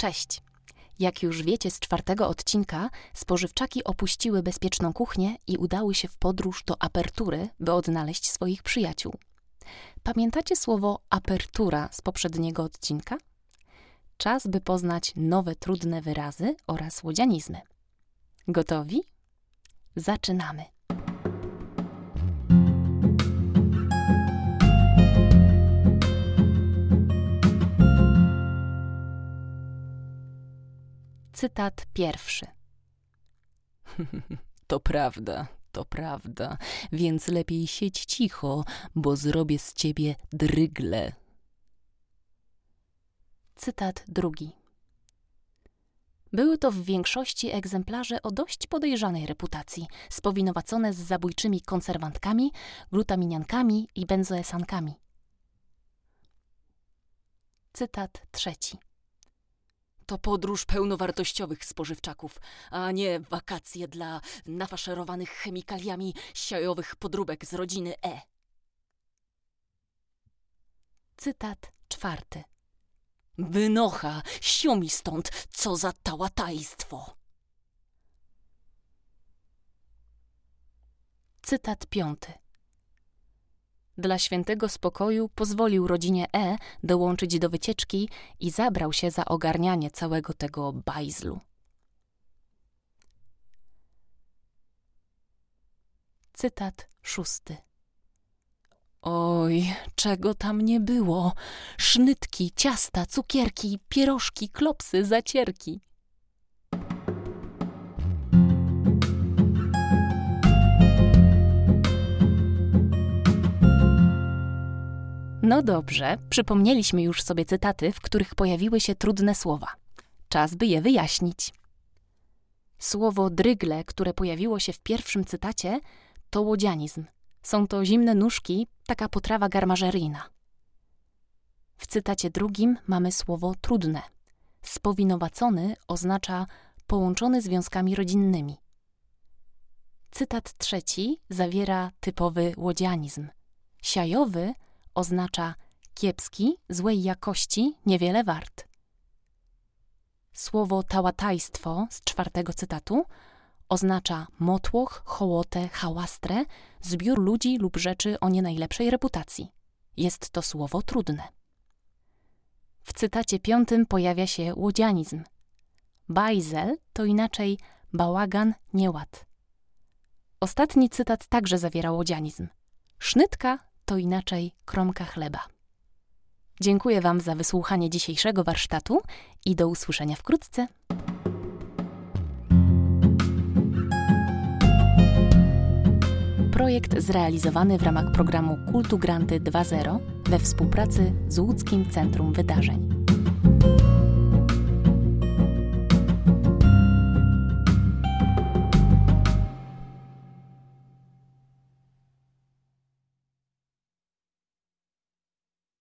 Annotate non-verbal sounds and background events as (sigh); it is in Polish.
Cześć! Jak już wiecie z czwartego odcinka, spożywczaki opuściły bezpieczną kuchnię i udały się w podróż do apertury, by odnaleźć swoich przyjaciół. Pamiętacie słowo apertura z poprzedniego odcinka? Czas, by poznać nowe trudne wyrazy oraz łodzianizmy. Gotowi? Zaczynamy! Cytat pierwszy. (laughs) To prawda, to prawda, więc lepiej siedź cicho, bo zrobię z ciebie drygle. Cytat drugi. Były to w większości egzemplarze o dość podejrzanej reputacji, spowinowacone z zabójczymi konserwantkami, glutaminiankami i benzoesankami. Cytat trzeci. To podróż pełnowartościowych spożywczaków, a nie wakacje dla nafaszerowanych chemikaliami siajowych podróbek z rodziny E. Cytat czwarty. Wynocha, sio mi stąd, co za tałatajstwo. Cytat piąty. Dla świętego spokoju pozwolił rodzinie E dołączyć do wycieczki i zabrał się za ogarnianie całego tego bajzlu. Cytat szósty. Oj, czego tam nie było? Sznytki, ciasta, cukierki, pierożki, klopsy, zacierki. No dobrze, przypomnieliśmy już sobie cytaty, w których pojawiły się trudne słowa. Czas, by je wyjaśnić. Słowo drygle, które pojawiło się w pierwszym cytacie, to łodzianizm. Są to zimne nóżki, taka potrawa garmażeryjna. W cytacie drugim mamy słowo trudne. Spowinowacony oznacza połączony związkami rodzinnymi. Cytat trzeci zawiera typowy łodzianizm. Siajowy oznacza kiepski, złej jakości, niewiele wart. Słowo tałatajstwo z czwartego cytatu oznacza motłoch, hołotę, hałastrę, zbiór ludzi lub rzeczy o nie najlepszej reputacji. Jest to słowo trudne. W cytacie piątym pojawia się łodzianizm. Bajzel to inaczej bałagan, nieład. Ostatni cytat także zawiera łodzianizm. Sznytka to inaczej kromka chleba. Dziękuję Wam za wysłuchanie dzisiejszego warsztatu i do usłyszenia wkrótce. Projekt zrealizowany w ramach programu Kultu Granty 2.0 we współpracy z Łódzkim Centrum Wydarzeń.